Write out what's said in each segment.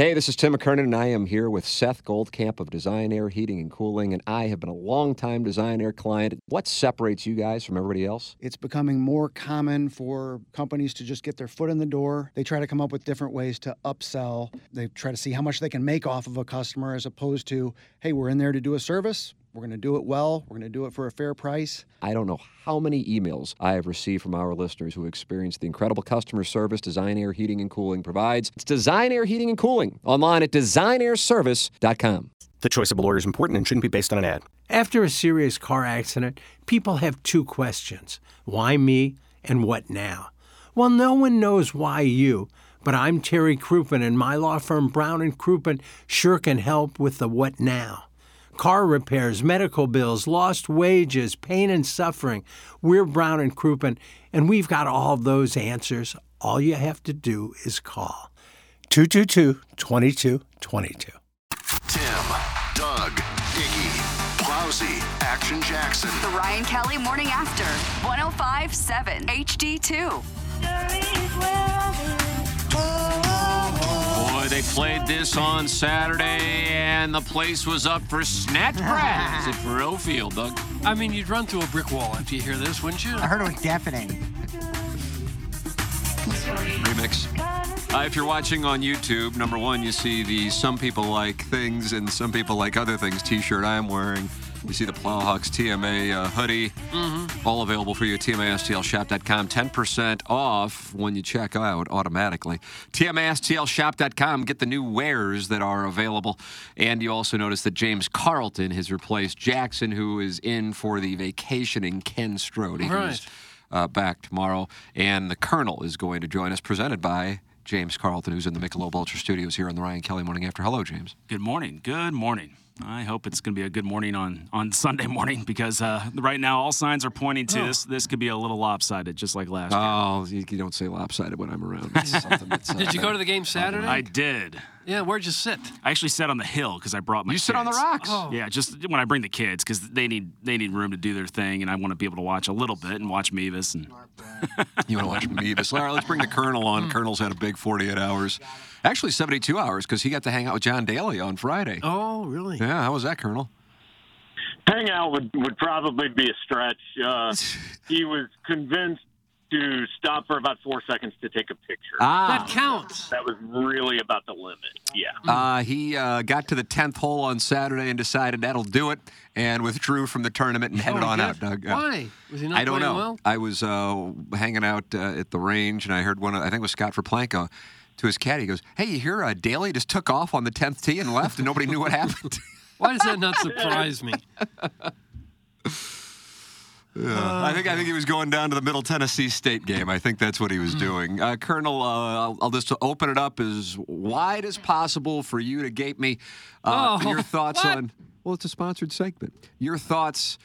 Hey, this is Tim McKernan, and I am here with Seth Goldcamp of Design Air Heating and Cooling, and I have been a long-time Design Air client. What separates you guys from everybody else? It's becoming more common for companies to just get their foot in the door. They try to come up with different ways to upsell. They try to see how much they can make off of a customer as opposed to, hey, we're in there to do a service. We're going to do it well. We're going to do it for a fair price. I don't know how many emails I have received from our listeners who experience the incredible customer service Design Air Heating and Cooling provides. It's Design Air Heating and Cooling online at designairservice.com. The choice of a lawyer is important and shouldn't be based on an ad. After a serious car accident, people have two questions why me and what now? Well, no one knows why you, but I'm Terry Crouppen, and my law firm Brown and Crouppen sure can help with the what now car repairs, medical bills, lost wages, pain and suffering. We're Brown and Crouppen, and we've got all those answers. All you have to do is call 222 2222. Tim, Doug, Iggy, Plowsy, Action Jackson. The Ryan Kelly Morning After, 1057 HD2. Boy, they played this on Saturday, and the place was up for snatch grabs at Faurot Field, Doug. I mean, you'd run through a brick wall after you hear this, wouldn't you? I heard it was deafening. Remix. Uh, if you're watching on YouTube, number one, you see the some people like things and some people like other things t-shirt I'm wearing. You see the Plowhawks TMA uh, hoodie, Mm-hmm. all available for you at TMASTLShop.com. 10% off when you check out automatically. TMASTLShop.com. Get the new wares that are available. And you also notice that James Carlton has replaced Jackson, who is in for the vacationing Ken Strode. He's Right. uh, back tomorrow. And the Colonel is going to join us, presented by James Carlton, who's in the Michelob Ultra Studios here on the Ryan Kelly Morning After. Hello, James. Good morning. Good morning. I hope it's going to be a good morning on, on Sunday morning because uh, right now all signs are pointing to this. This could be a little lopsided, just like last year. Oh, you, you don't say lopsided when I'm around. It's that's, uh, Did you go to the game Saturday? I did. yeah, where'd you sit? I actually sat on the hill because I brought my. You sit on the rocks. Oh. Yeah, just when I bring the kids because they need they need room to do their thing, and I want to be able to watch a little bit and watch Mevis and You want to watch Mevis? All right, let's bring the Colonel on. Colonel's had a big 48 hours. Actually, 72 hours because he got to hang out with John Daly on Friday. Oh, really? Yeah, how was that, Colonel? Hangout would, would probably be a stretch. Uh, he was convinced to stop for about four seconds to take a picture. Ah, That counts. that was really about the limit. Yeah. Uh, he uh, got to the 10th hole on Saturday and decided that'll do it and withdrew from the tournament and headed Oh, on he out. Doug. Uh, Why? Was he not I don't know. well? I was uh, hanging out uh, at the range, and I heard one. Of, I think it was Scott Verplanko to his caddy. He goes, "Hey, you hear? Uh, Daly just took off on the tenth tee and left, and nobody knew what happened." Why does that not surprise me? I think I think he was going down to the Middle Tennessee State game. I think that's what he Hmm. was doing. Uh, Colonel, uh, I'll, I'll just open it up as wide as possible for you to gape me. Uh, Oh, your thoughts what? on? Well, it's a sponsored segment. Your thoughts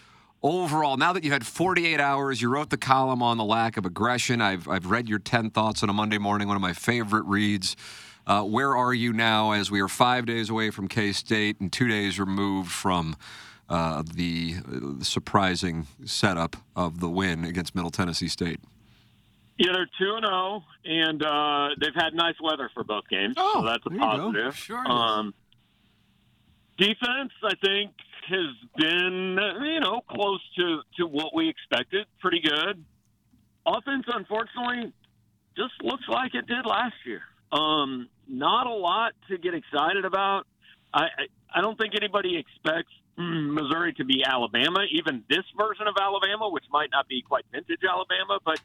overall. Now that you had 48 hours, you wrote the column on the lack of aggression. I've I've read your 10 thoughts on a Monday morning. One of my favorite reads. Uh, where are you now as we are five days away from K State and two days removed from uh, the uh, surprising setup of the win against Middle Tennessee State? Yeah, they're 2 and 0, and uh, they've had nice weather for both games. Oh, so that's a there you go. positive. Sure. Um, defense, I think, has been, you know, close to, to what we expected. Pretty good. Offense, unfortunately, just looks like it did last year. Um, not a lot to get excited about. I, I, I don't think anybody expects mm, Missouri to be Alabama, even this version of Alabama, which might not be quite vintage Alabama, but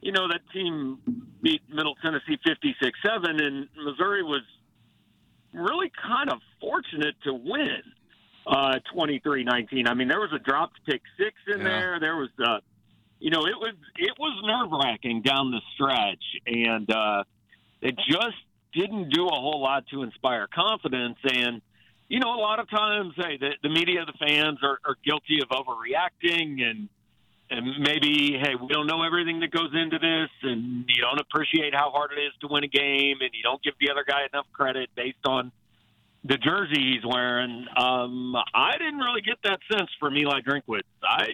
you know that team beat Middle Tennessee 56-7, and Missouri was really kind of fortunate to win uh, 23-19. I mean, there was a drop to pick six in Yeah. there. There was, uh, you know, it was it was nerve wracking down the stretch, and uh, it just didn't do a whole lot to inspire confidence. And you know, a lot of times, hey, the, the media, the fans are, are guilty of overreacting and and maybe, hey, we don't know everything that goes into this, and you don't appreciate how hard it is to win a game, and you don't give the other guy enough credit based on the jersey he's wearing. Um, I didn't really get that sense from Eli Drinkwitz. I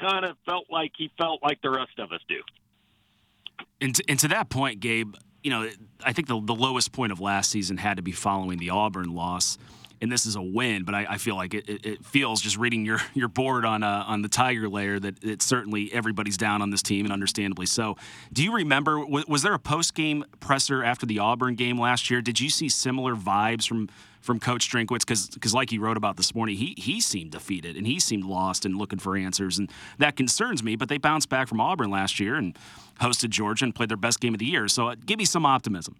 kind of felt like he felt like the rest of us do. And to, and to that point, Gabe, you know, I think the, the lowest point of last season had to be following the Auburn loss. And this is a win, but I, I feel like it, it, it feels just reading your, your board on uh, on the Tiger layer that it's certainly everybody's down on this team, and understandably so. Do you remember? Was, was there a post game presser after the Auburn game last year? Did you see similar vibes from from Coach Drinkwitz? Because like he wrote about this morning, he he seemed defeated and he seemed lost and looking for answers, and that concerns me. But they bounced back from Auburn last year and hosted Georgia and played their best game of the year. So uh, give me some optimism.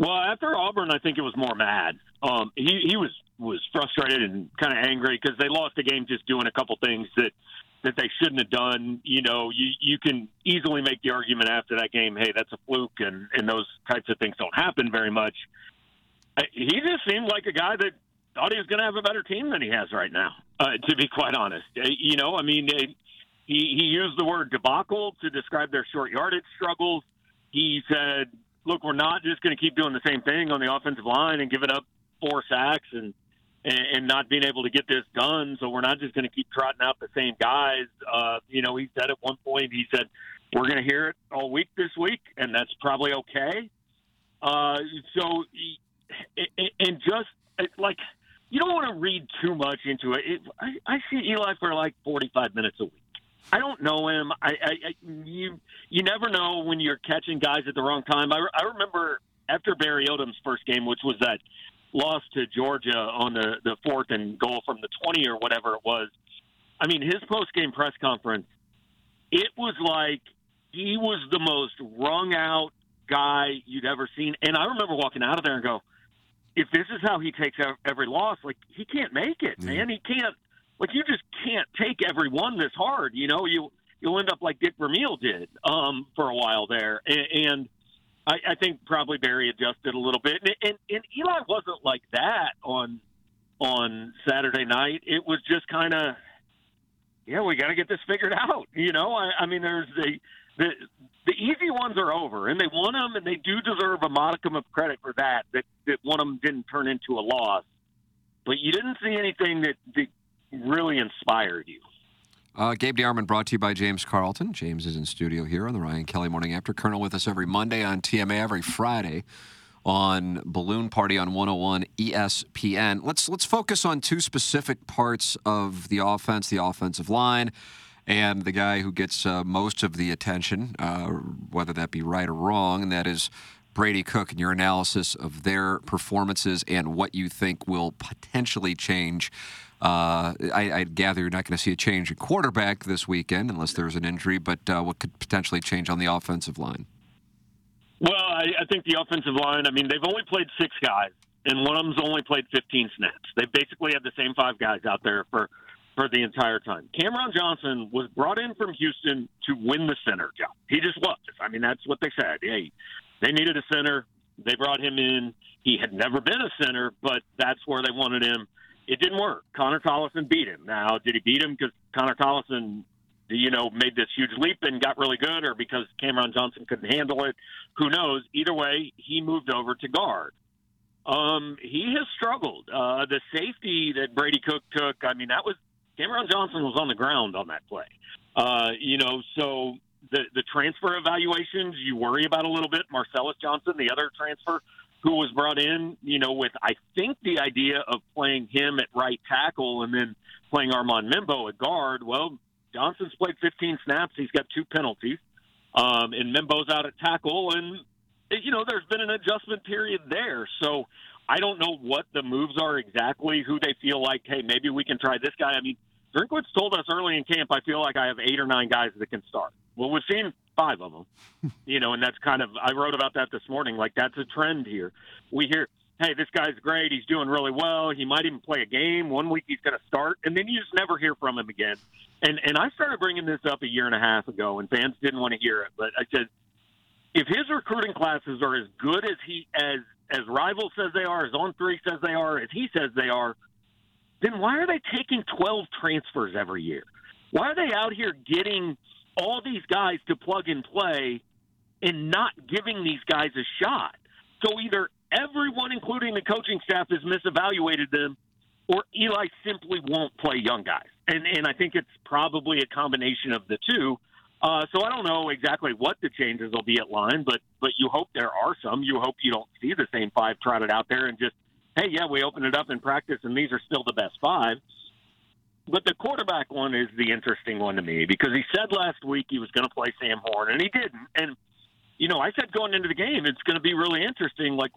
Well, after Auburn, I think it was more mad. Um, he he was was frustrated and kind of angry because they lost the game just doing a couple things that that they shouldn't have done. You know, you you can easily make the argument after that game, hey, that's a fluke, and and those types of things don't happen very much. He just seemed like a guy that thought he was going to have a better team than he has right now. Uh, to be quite honest, Uh, you know, I mean, he he used the word debacle to describe their short yardage struggles. He said, "Look, we're not just going to keep doing the same thing on the offensive line and giving up four sacks and." And, and not being able to get this done, so we're not just going to keep trotting out the same guys. Uh, you know, he said at one point, he said, "We're going to hear it all week this week, and that's probably okay." Uh, so, and- just like you don't want to read too much into it. it I, I see Eli for like forty-five minutes a week. I don't know him. I, I, I you you never know when you're catching guys at the wrong time. I, I remember after Barry Odom's first game, which was that loss to Georgia on the the fourth and goal from the twenty or whatever it was. I mean, his post game press conference, it was like he was the most wrung out guy you'd ever seen. And I remember walking out of there and go, if this is how he takes every loss, like he can't make it, mm-hmm. man. He can't. Like you just can't take every one this hard. You know, you you'll end up like Dick Vermeil did um, for a while there, and. and I, I think probably Barry adjusted a little bit, and, and, and Eli wasn't like that on on Saturday night. It was just kind of, yeah, we got to get this figured out. You know, I, I mean, there's the the the easy ones are over, and they won them, and they do deserve a modicum of credit for that. That that one of them didn't turn into a loss, but you didn't see anything that, that really inspired you. Uh, Gabe DeArmond brought to you by James Carlton. James is in studio here on the Ryan Kelly Morning After. Colonel with us every Monday on TMA, every Friday on Balloon Party on 101 ESPN. Let's let's focus on two specific parts of the offense, the offensive line, and the guy who gets uh, most of the attention, uh, whether that be right or wrong, and that is Brady Cook and your analysis of their performances and what you think will potentially change. Uh, I, I gather you're not going to see a change in quarterback this weekend unless there's an injury, but uh, what could potentially change on the offensive line? Well, I, I think the offensive line. I mean, they've only played six guys, and one of them's only played 15 snaps. They basically had the same five guys out there for for the entire time. Cameron Johnson was brought in from Houston to win the center job. He just was. I mean, that's what they said. Hey, they needed a center. They brought him in. He had never been a center, but that's where they wanted him. It didn't work. Connor Tollison beat him. Now, did he beat him because Connor Tollison, you know, made this huge leap and got really good, or because Cameron Johnson couldn't handle it? Who knows? Either way, he moved over to guard. Um, he has struggled. Uh, the safety that Brady Cook took, I mean, that was Cameron Johnson was on the ground on that play. Uh, you know, so the the transfer evaluations you worry about a little bit. Marcellus Johnson, the other transfer who was brought in, you know, with I think the idea of playing him at right tackle and then playing Armand Membou at guard. Well, Johnson's played 15 snaps. He's got two penalties, um, and Membou's out at tackle, and you know, there's been an adjustment period there. So I don't know what the moves are exactly. Who they feel like, hey, maybe we can try this guy. I mean, Drinkwitz told us early in camp, I feel like I have eight or nine guys that can start. Well, we've seen five of them, you know, and that's kind of, I wrote about that this morning. Like, that's a trend here. We hear, hey, this guy's great. He's doing really well. He might even play a game. One week he's going to start, and then you just never hear from him again. And, and I started bringing this up a year and a half ago, and fans didn't want to hear it. But I said, if his recruiting classes are as good as he, as, as Rival says they are, as On Three says they are, as he says they are, then why are they taking 12 transfers every year? Why are they out here getting all these guys to plug and play and not giving these guys a shot? So either everyone, including the coaching staff, has misevaluated them, or Eli simply won't play young guys. And and I think it's probably a combination of the two. Uh, so I don't know exactly what the changes will be at line, but but you hope there are some. You hope you don't see the same five trotted out there and just, hey, yeah, we opened it up in practice, and these are still the best five. But the quarterback one is the interesting one to me because he said last week he was going to play Sam Horn, and he didn't. And you know, I said going into the game, it's going to be really interesting. Like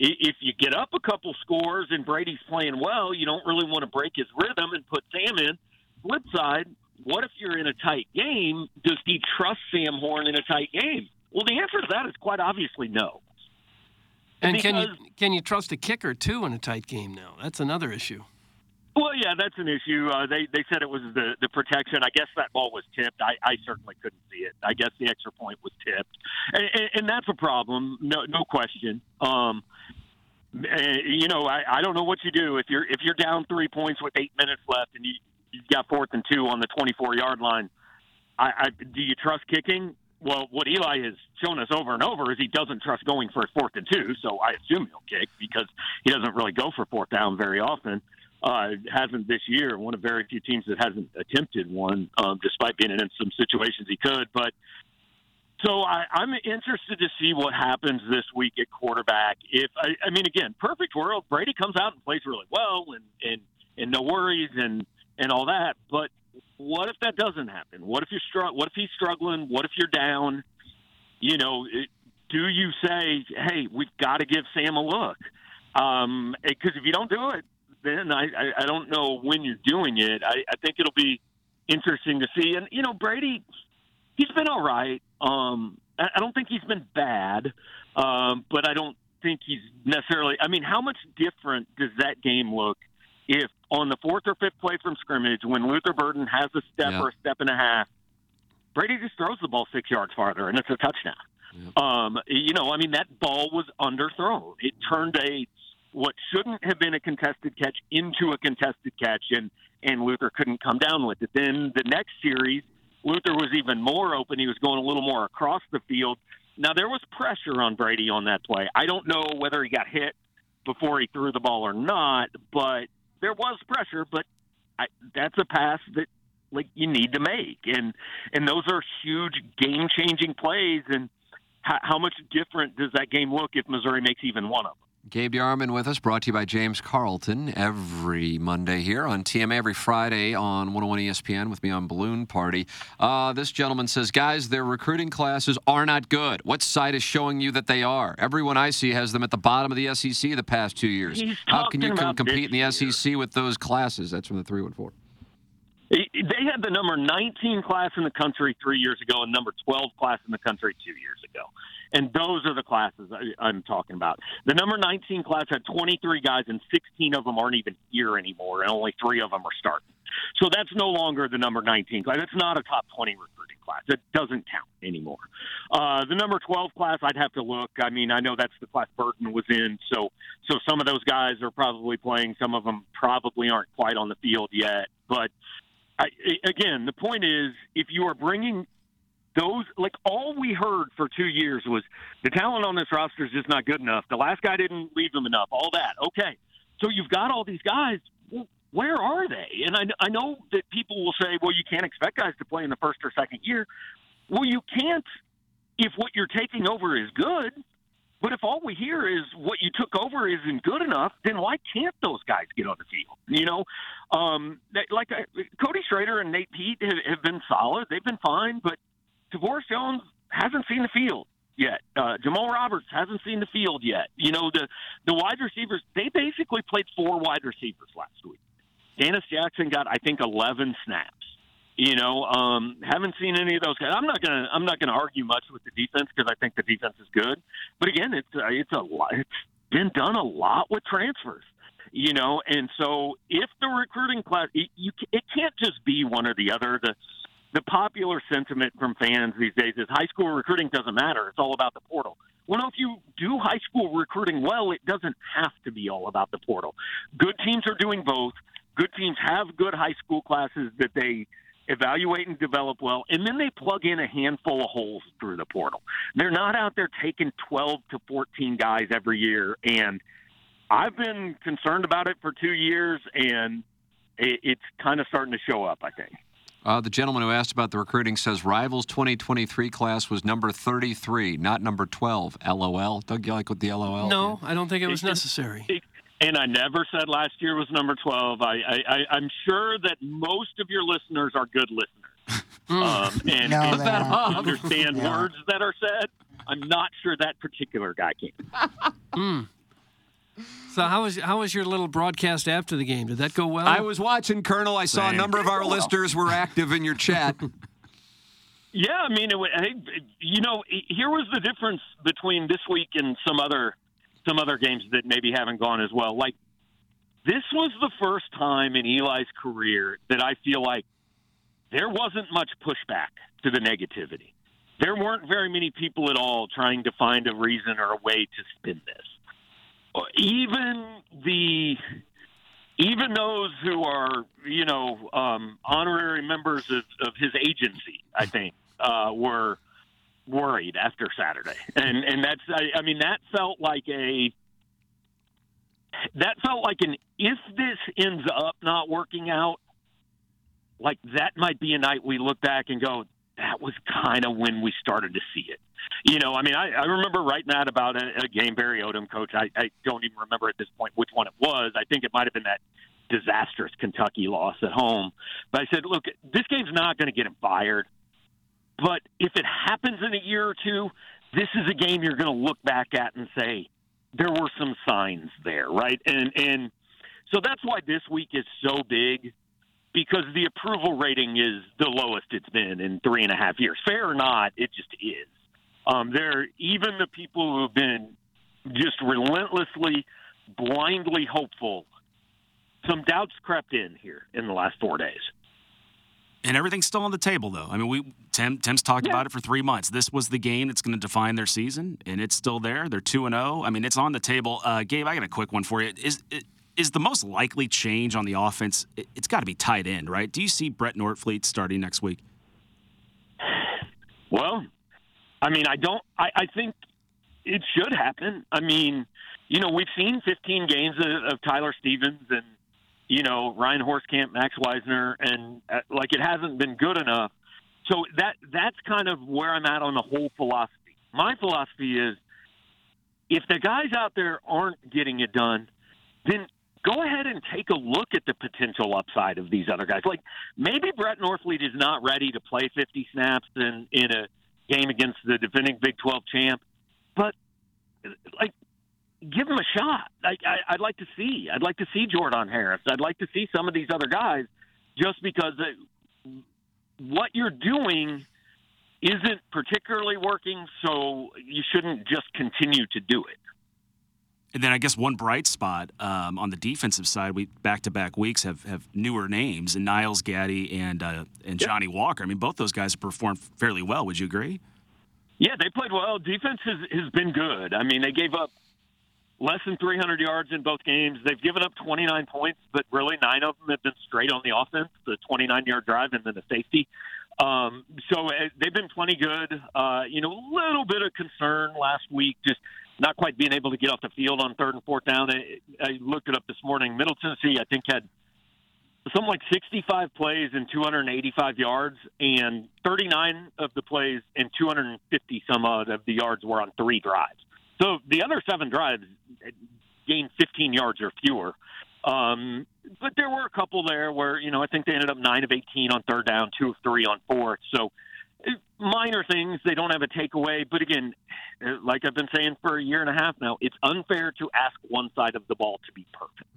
if you get up a couple scores and Brady's playing well, you don't really want to break his rhythm and put Sam in. Flip side, what if you're in a tight game? Does he trust Sam Horn in a tight game? Well, the answer to that is quite obviously no. And can you can you trust a kicker too in a tight game now? That's another issue. Well, yeah, that's an issue. Uh, they they said it was the the protection. I guess that ball was tipped. I, I certainly couldn't see it. I guess the extra point was tipped, and, and, and that's a problem. No no question. Um, eh, you know, I, I don't know what you do if you're if you're down three points with eight minutes left and you you've got fourth and two on the 24 yard line. I, I do you trust kicking? Well, what Eli has shown us over and over is he doesn't trust going for a fourth and two. So I assume he'll kick because he doesn't really go for fourth down very often uh, hasn't this year. One of very few teams that hasn't attempted one, um, despite being in some situations he could. But so I, I'm interested to see what happens this week at quarterback. If I, I mean, again, perfect world, Brady comes out and plays really well, and and and no worries and and all that. But what if that doesn't happen? What if you're str- What if he's struggling? What if you're down? You know, it, do you say, "Hey, we've got to give Sam a look"? Um, Because if you don't do it, then I, I, I don't know when you're doing it. I, I think it'll be interesting to see. And you know, Brady, he's been all right. Um, I, I don't think he's been bad, um, but I don't think he's necessarily. I mean, how much different does that game look if on the fourth or fifth play from scrimmage, when Luther Burden has a step Yeah. or a step and a half, Brady just throws the ball six yards farther, and it's a touchdown. Um, you know, I mean, that ball was underthrown. It turned a what shouldn't have been a contested catch into a contested catch, and and Luther couldn't come down with it. Then the next series, Luther was even more open. He was going a little more across the field. Now there was pressure on Brady on that play. I don't know whether he got hit before he threw the ball or not, but there was pressure. But I, that's a pass that like you need to make, and and those are huge game changing plays. And how, how much different does that game look if Missouri makes even one of them? Gabe DeArmond with us, brought to you by James Carlton every Monday here on TMA, every Friday on 101 ESPN with me on Balloon Party. Uh, this gentleman says, guys, their recruiting classes are not good. What site is showing you that they are? Everyone I see has them at the bottom of the SEC the past two years. He's How can you com- compete in the year. SEC with those classes? That's from the 314. They had the number 19 class in the country three years ago and number 12 class in the country two years ago. And those are the classes I, I'm talking about. The number 19 class had 23 guys, and 16 of them aren't even here anymore, and only three of them are starting. So that's no longer the number 19 class. It's not a top 20 recruiting class. It doesn't count anymore. Uh, the number 12 class, I'd have to look. I mean, I know that's the class Burden was in, so so some of those guys are probably playing. Some of them probably aren't quite on the field yet. But I, again, the point is, if you are bringing those, like all we heard for two years was the talent on this roster is just not good enough. The last guy didn't leave them enough. All that. Okay, so you've got all these guys. Where are they? And I, I know that people will say, well, you can't expect guys to play in the first or second year. Well, you can't if what you're taking over is good. But if all we hear is what you took over isn't good enough, then why can't those guys get on the field? You know, um, like uh, Cody Schrader and Nate Peat have, have been solid; they've been fine. But Tavorus Jones hasn't seen the field yet. Uh, Jamal Roberts hasn't seen the field yet. You know, the the wide receivers they basically played four wide receivers last week. Dennis Jackson got I think 11 snaps. You know, um, haven't seen any of those guys. I'm not gonna I'm not gonna argue much with the defense because I think the defense is good. But again, it's uh, it's a lot. It's been done a lot with transfers. You know, and so if the recruiting class, it, you it can't just be one or the other. The the popular sentiment from fans these days is high school recruiting doesn't matter. It's all about the portal. Well, if you do high school recruiting well, it doesn't have to be all about the portal. Good teams are doing both. Good teams have good high school classes that they evaluate and develop well, and then they plug in a handful of holes through the portal. They're not out there taking 12 to 14 guys every year. And I've been concerned about it for two years, and it, it's kind of starting to show up, I think. Uh, the gentleman who asked about the recruiting says Rivals 2023 class was number 33, not number 12. LOL. Doug, you like with the LOL? No, I don't think it was necessary. And I never said last year was number 12. I, I, I, I'm sure that most of your listeners are good listeners. um, and, No, and they understand Yeah. words that are said. I'm not sure that particular guy can. Hmm. So how was how was your little broadcast after the game? Did that go well? I was watching, Colonel. I saw a number of our listeners were active in your chat. Yeah, I mean, it, wa- hey, you know, here was the difference between this week and some other some other games that maybe haven't gone as well. Like this was the first time in Eli's career that I feel like there wasn't much pushback to the negativity. There weren't very many people at all trying to find a reason or a way to spin this. Even the even those who are, you know, um, honorary members of, of his agency, I think, uh, were worried after Saturday, and and that's, I, I mean, that felt like a that felt like an if this ends up not working out, like that might be a night we look back and go, that was kind of when we started to see it. You know, I mean, I, I remember writing that about a, a game Barry Odom coach. I, I don't even remember at this point which one it was. I think it might have been that disastrous Kentucky loss at home. But I said, look, this game's not going to get him fired. But if it happens in a year or two, this is a game you're going to look back at and say there were some signs there, right? And and so that's why this week is so big because the approval rating is the lowest it's been in three and a half years. Fair or not, it just is. Um, there, even the people who have been just relentlessly, blindly hopeful, some doubts crept in here in the last four days. And everything's still on the table, though. I mean, we Tim Tim's talked about it for three months. This was the game that's going to define their season, and it's still there. They're two and zero. I mean, it's on the table. Uh, Gabe, I got a quick one for you. Is is the most likely change on the offense? it- It's got to be tight end, right? Do you see Brett Norfleet starting next week? Well, I mean, I don't. I, I think it should happen. I mean, you know, we've seen 15 games of, of Tyler Stephens and you know Ryan Hoerstkamp, Max Whisner, and uh, like it hasn't been good enough. So that that's kind of where I'm at on the whole philosophy. My philosophy is, if the guys out there aren't getting it done, then go ahead and take a look at the potential upside of these other guys. Like maybe Brett Norfleet is not ready to play 50 snaps in in a game against the defending Big 12 champ, but like give him a shot. Like I, I'd like to see. I'd like to see Jordan Harris. I'd like to see some of these other guys, just because uh, what you're doing isn't particularly working. So you shouldn't just continue to do it. And then I guess one bright spot um, on the defensive side, we back to back weeks have, have newer names, and Niles Gaddy and uh, and Johnny Walker. I mean, both those guys have performed fairly well. Would you agree? Yeah, they played well. Defense has, has been good. I mean, they gave up less than 300 yards in both games. They've given up 29 points, but really nine of them have been straight on the offense the 29 yard drive and then the safety. Um, so uh, they've been plenty good. Uh, you know, a little bit of concern last week, just not quite being able to get off the field on third and fourth down. I, I looked it up this morning. Middle Tennessee, I think, had something like 65 plays and 285 yards, and 39 of the plays and 250 some odd of the yards were on three drives. So the other seven drives gained 15 yards or fewer. Um, but there were a couple there where, you know, I think they ended up 9 of 18 on third down, 2 of 3 on fourth. So eh, minor things. They don't have a takeaway. But again, eh, like I've been saying for a year and a half now, it's unfair to ask one side of the ball to be perfect.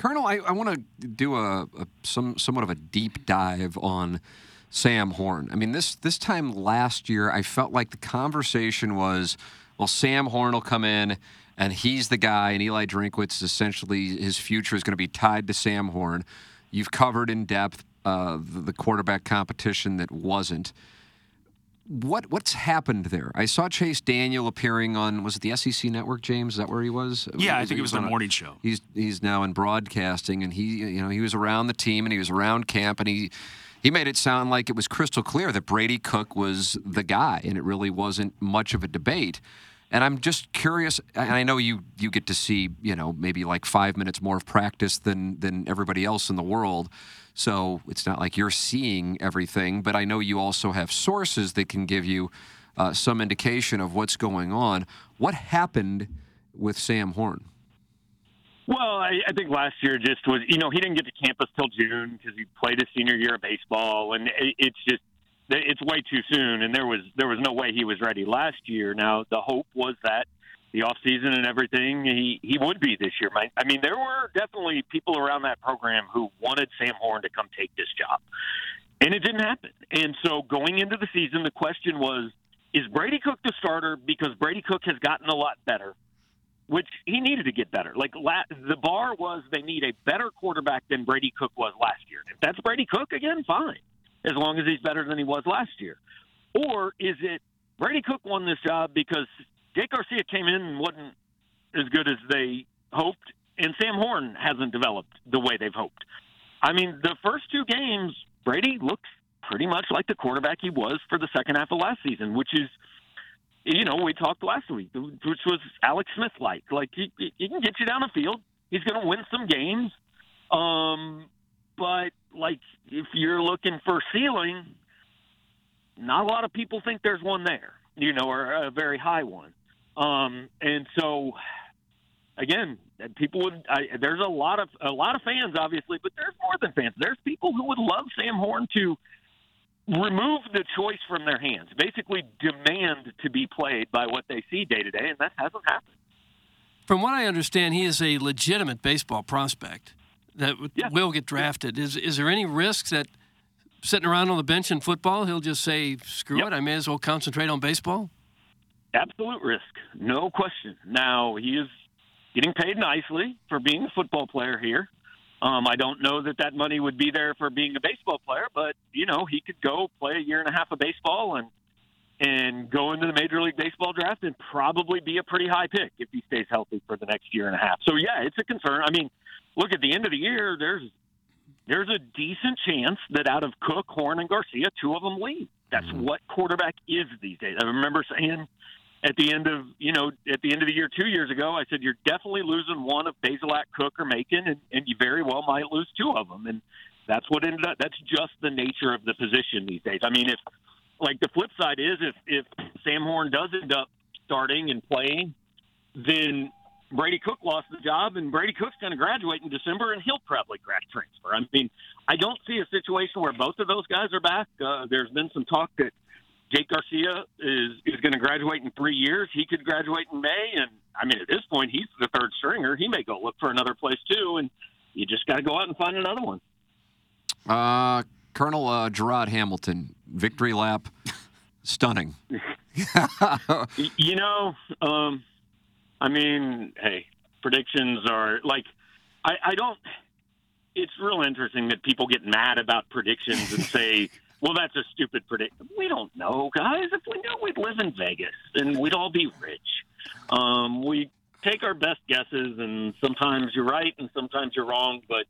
Colonel, I, I want to do a, a some somewhat of a deep dive on Sam Horn. I mean, this this time last year, I felt like the conversation was, well, Sam Horn will come in and he's the guy, and Eli Drinkwitz essentially his future is going to be tied to Sam Horn. You've covered in depth uh, the, quarterback competition that wasn't. What what's happened there? I saw Chase Daniel appearing on was it the SEC network? James, is that where he was? Yeah, I think it was on the a- morning show. He's he's now in broadcasting, and he you know he was around the team and he was around camp, and he he made it sound like it was crystal clear that Brady Cook was the guy, and it really wasn't much of a debate. And I'm just curious. And I know you you get to see you know maybe like five minutes more of practice than than everybody else in the world. So it's not like you're seeing everything, but I know you also have sources that can give you uh, some indication of what's going on. What happened with Sam Horn? Well, I, I think last year just was, you know, he didn't get to campus till June because he played his senior year of baseball, and it, it's just it's way too soon, and there was there was no way he was ready last year. Now the hope was that the off season and everything he he would be this year. I mean, there were definitely people around that program who wanted Sam Horn to come take this job, and it didn't happen. And so going into the season, the question was: Is Brady Cook the starter? Because Brady Cook has gotten a lot better which he needed to get better. Like la- the bar was they need a better quarterback than Brady Cook was last year. If that's Brady Cook again, fine, as long as he's better than he was last year. Or is it Brady Cook won this job because Jake Garcia came in and wasn't as good as they hoped, and Sam Horn hasn't developed the way they've hoped. I mean, the first two games, Brady looks pretty much like the quarterback he was for the second half of last season, which is – you know, we talked last week, which was Alex Smith like. Like he, he can get you down the field. He's going to win some games. Um, but like if you're looking for ceiling, not a lot of people think there's one there. You know, or a very high one. Um, and so again, people would. I, there's a lot of a lot of fans, obviously, but there's more than fans. There's people who would love Sam Horn to remove the choice from their hands, basically demand to be played by what they see day to day, and that hasn't happened. From what I understand, he is a legitimate baseball prospect that yeah. will get drafted. Is is there any risk that sitting around on the bench in football, he'll just say, "Screw yep. it, I may as well concentrate on baseball"? Absolute risk, no question. Now he is getting paid nicely for being a football player here. Um, I don't know that that money would be there for being a baseball player, but you know he could go play a year and a half of baseball and and go into the Major League Baseball draft and probably be a pretty high pick if he stays healthy for the next year and a half. So yeah, it's a concern. I mean, look at the end of the year. There's there's a decent chance that out of Cook, Horn, and Garcia, two of them leave. That's mm-hmm. what quarterback is these days. I remember saying at the end of you know at the end of the year two years ago, I said you're definitely losing one of Bazelak, Cook, or Macon, and, and you very well might lose two of them, and that's what ended up. That's just the nature of the position these days. I mean, if like the flip side is if if Sam Horn does end up starting and playing, then Brady Cook lost the job, and Brady Cook's going to graduate in December, and he'll probably grad transfer. I mean, I don't see a situation where both of those guys are back. Uh, there's been some talk that Jake Garcia is is going to graduate in three years. He could graduate in May, and I mean, at this point, he's the third stringer. He may go look for another place too, and you just got to go out and find another one. Uh, Colonel uh, Gerard Hamilton, victory lap, stunning. you know, um, I mean, hey, predictions are like, I, I don't. It's real interesting that people get mad about predictions and say well, that's a stupid prediction. We don't know, guys. If we knew, we'd live in Vegas and we'd all be rich. Um, we take our best guesses, and sometimes you're right and sometimes you're wrong. But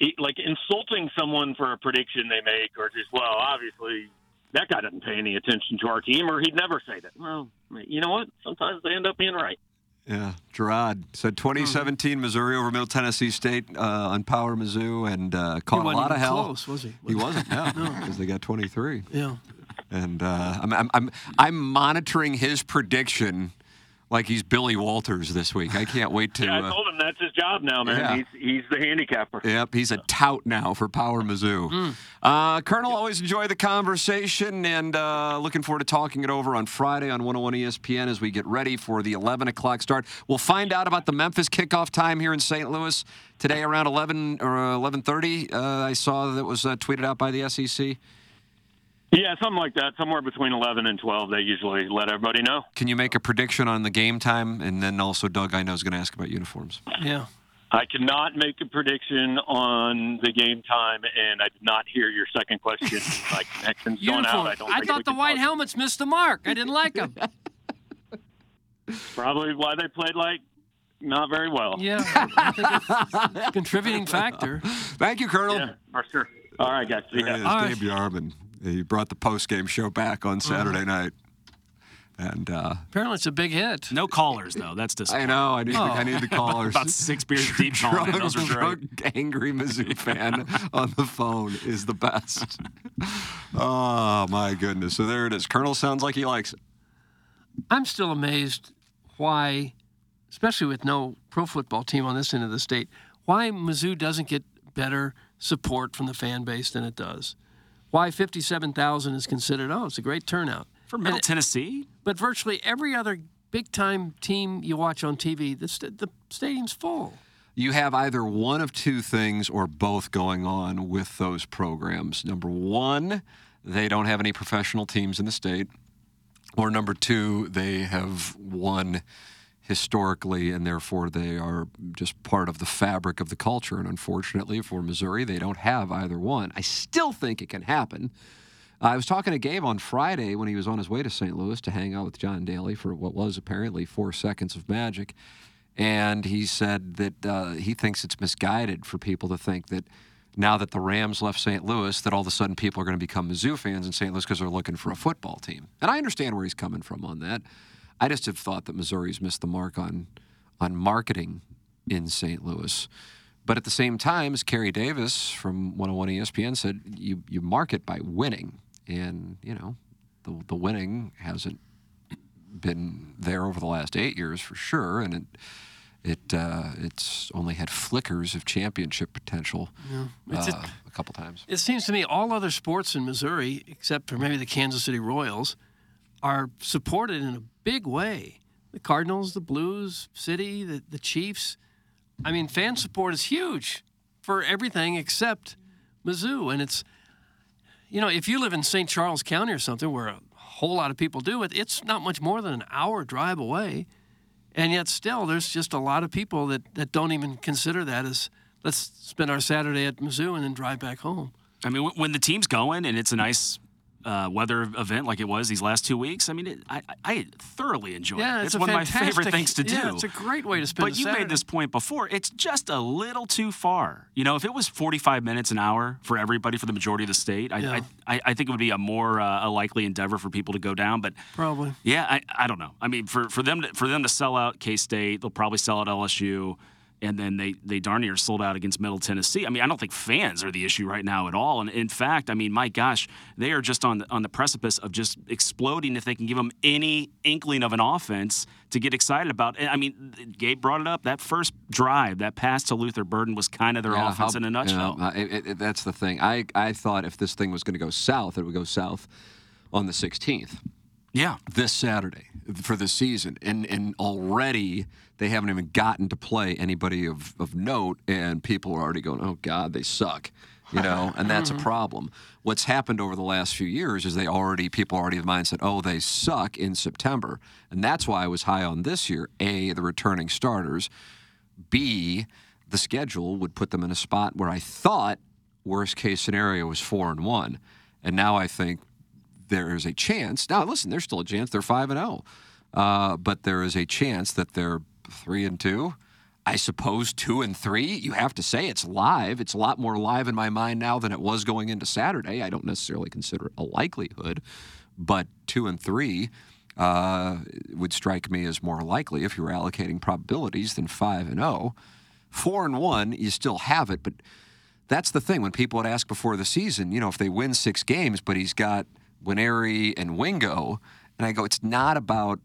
it, like insulting someone for a prediction they make, or just well, obviously that guy doesn't pay any attention to our team, or he'd never say that. Well, you know what? Sometimes they end up being right. Yeah, Gerard said 2017 Missouri over Middle Tennessee State uh, on Power Mizzou and uh, caught a lot of hell. Close, was he? He wasn't, yeah, because they got 23. Yeah. And uh, I'm, I'm, I'm, I'm monitoring his prediction like he's Billy Walters this week. I can't wait to. yeah, I told him that's his job now, man. Yeah. He's he's the handicapper. Yep, he's a tout now for Power Mizzou. Mm. Uh, Colonel, always enjoy the conversation and uh, looking forward to talking it over on Friday on 101 ESPN as we get ready for the 11 o'clock start. We'll find out about the Memphis kickoff time here in St. Louis today around 11 or 11:30. Uh, I saw that was uh, tweeted out by the SEC. Yeah, something like that. Somewhere between 11 and 12, they usually let everybody know. Can you make a prediction on the game time? And then also, Doug, I know is going to ask about uniforms. Yeah. I cannot make a prediction on the game time, and I did not hear your second question. My connection's going out. I don't. I thought the white talk. helmets missed the mark. I didn't like them. Probably why they played like not very well. yeah, I think it's a contributing factor. Thank you, Colonel. Yeah, for sure. All right, guys. See ya. There he is, Dave Yarbin. He brought the post game show back on Saturday night. And uh, Apparently, it's a big hit. No callers though. That's disgusting. I know I need the, I Oh. need the callers. About six beers deep calling in. Those are Drunk, great. drunk, angry Mizzou fan on the phone is the best. Oh my goodness! So there it is. Colonel sounds like he likes it. I'm still amazed why, especially with no pro football team on this end of the state, why Mizzou doesn't get better support from the fan base than it does. Why 57,000 is considered, oh, it's a great turnout. For Middle And- Tennessee, But virtually every other big time team you watch on TV, the, st- the stadium's full. You have either one of two things or both going on with those programs. Number one, they don't have any professional teams in the state. Or number two, they have won historically and therefore they are just part of the fabric of the culture. And unfortunately for Missouri, they don't have either one. I still think it can happen. I was talking to Gabe on Friday when he was on his way to St. Louis to hang out with John Daly for what was apparently four seconds of magic. And he said that uh, he thinks it's misguided for people to think that now that the Rams left St. Louis, that all of a sudden people are going to become Mizzou fans in St. Louis because they're looking for a football team. And I understand where he's coming from on that. I just have thought that Missouri's missed the mark on on marketing in St. Louis. But at the same time, as Kerry Davis from 101 ESPN said, you you market by winning, and you know the the winning hasn't been there over the last eight years for sure, and it it uh, it's only had flickers of championship potential It's uh, just- a couple times. It seems to me all other sports in Missouri, except for maybe the Kansas City Royals, are supported in a big way. The Cardinals, the Blues, City, the, the Chiefs. I mean, fan support is huge for everything except Mizzou. And it's, you know, if you live in St. Charles County or something where a whole lot of people do it, it's not much more than an hour drive away. And yet, still, there's just a lot of people that, that don't even consider that as let's spend our Saturday at Mizzou and then drive back home. I mean, when- when the team's going and it's a nice uh, weather event like it was these last two weeks, I mean, it, I, I thoroughly enjoy Yeah, it. it's, It's, one of my favorite things to do. Yeah, it's a great way to spend. But you Saturday. made this point before. It's just a little too far. You know, if it was 45 minutes an hour for everybody for the majority of the state, I, Yeah. I, I, I think it would be a more uh, a likely endeavor for people to go down. But probably. yeah, I, I don't know. I mean, for, for them to for them to sell out K State, they'll probably sell out LSU, and then they they darn near sold out against Middle Tennessee. I mean, I don't think fans are the issue right now at all. And in fact, I mean, my gosh, they are just on the, on the precipice of just exploding if they can give them any inkling of an offense to get excited about. And, I mean, Gabe brought it up. That first drive, that pass to Luther Burden was kind of their Yeah, offense how- in a nutshell. yeah, uh, it- it- that's the thing. I, I thought if this thing was going to go south, it would go south on the 16th. Yeah. This Saturday for the season. And, and already they haven't even gotten to play anybody of, of note, and people are already going, oh, God, they suck. You know, and that's a mm-hmm. problem. What's happened over the last few years is they already, people already have the mindset, oh, they suck in September. And that's why I was high on this year. A, the returning starters. B, the schedule would put them in a spot where I thought worst case scenario was four and one, and now I think there is a chance. Now, listen, there's still a chance they're five and zero, uh, but there is a chance that they're three and two. I suppose two and three. You have to say it's live. It's a lot more live in my mind now than it was going into Saturday. I don't necessarily consider it a likelihood, but two and three uh, would strike me as more likely if you were allocating probabilities than five and zero. Four and one, you still have it, but that's the thing. When people would ask before the season, you know, if they win six games, but he's got Winery and Wingo, and I go, it's not about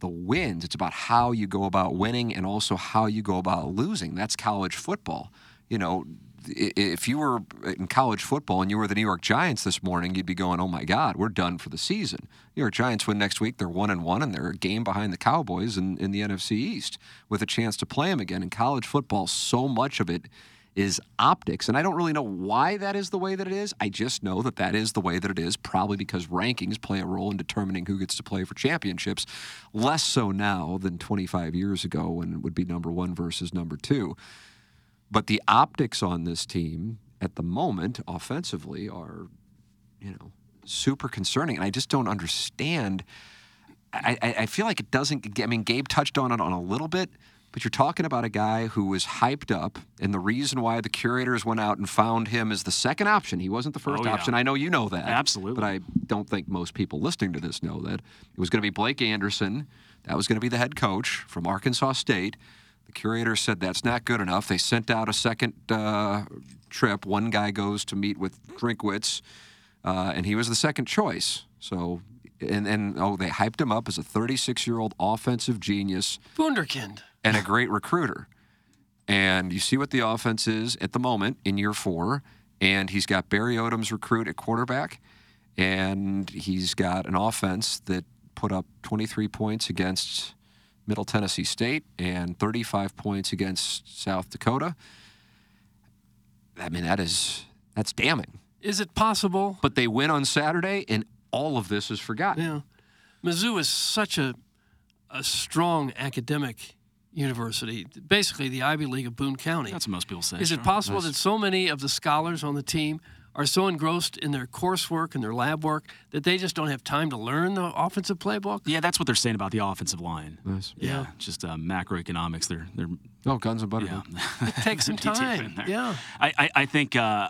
the wins. It's about how you go about winning and also how you go about losing. That's college football. You know, if you were in college football and you were the New York Giants this morning, you'd be going, "Oh my God, we're done for the season." New York Giants win next week; they're one and one, and they're a game behind the Cowboys in, in the NFC East with a chance to play them again. In college football, so much of it is optics, and I don't really know why that is the way that it is. I just know that that is the way that it is, probably because rankings play a role in determining who gets to play for championships. Less so now than 25 years ago when it would be number one versus number two. But the optics on this team at the moment, offensively, are, you know, super concerning. And I just don't understand. I, I, feel like it doesn't. I mean, Gabe touched on it on a little bit, But you're talking about a guy who was hyped up, and the reason why the curators went out and found him as the second option. He wasn't the first Oh, yeah. option. I know you know that. Absolutely. But I don't think most people listening to this know that. It was going to be Blake Anderson. That was going to be the head coach from Arkansas State. The curators said that's not good enough. They sent out a second uh, trip. One guy goes to meet with Drinkwitz, uh, and he was the second choice. So, and, and oh, they hyped him up as a 36 year old offensive genius Wunderkind. and a great recruiter. And you see what the offense is at the moment in year four. And he's got Barry Odom's recruit at quarterback. And he's got an offense that put up 23 points against Middle Tennessee State and 35 points against South Dakota. I mean, that is that's damning. Is it possible? But they win on Saturday, and all of this is forgotten. Yeah. Mizzou is such a, a strong academic university, basically the Ivy League of Boone County. That's what most people say. Is it possible Nice. that so many of the scholars on the team are so engrossed in their coursework and their lab work that they just don't have time to learn the offensive playbook? Yeah, that's what they're saying about the offensive line. Nice. Yeah, Yeah. just uh, macroeconomics. They're they're Oh, guns and butter. yeah. It takes some time. Yeah. I, I, I think uh,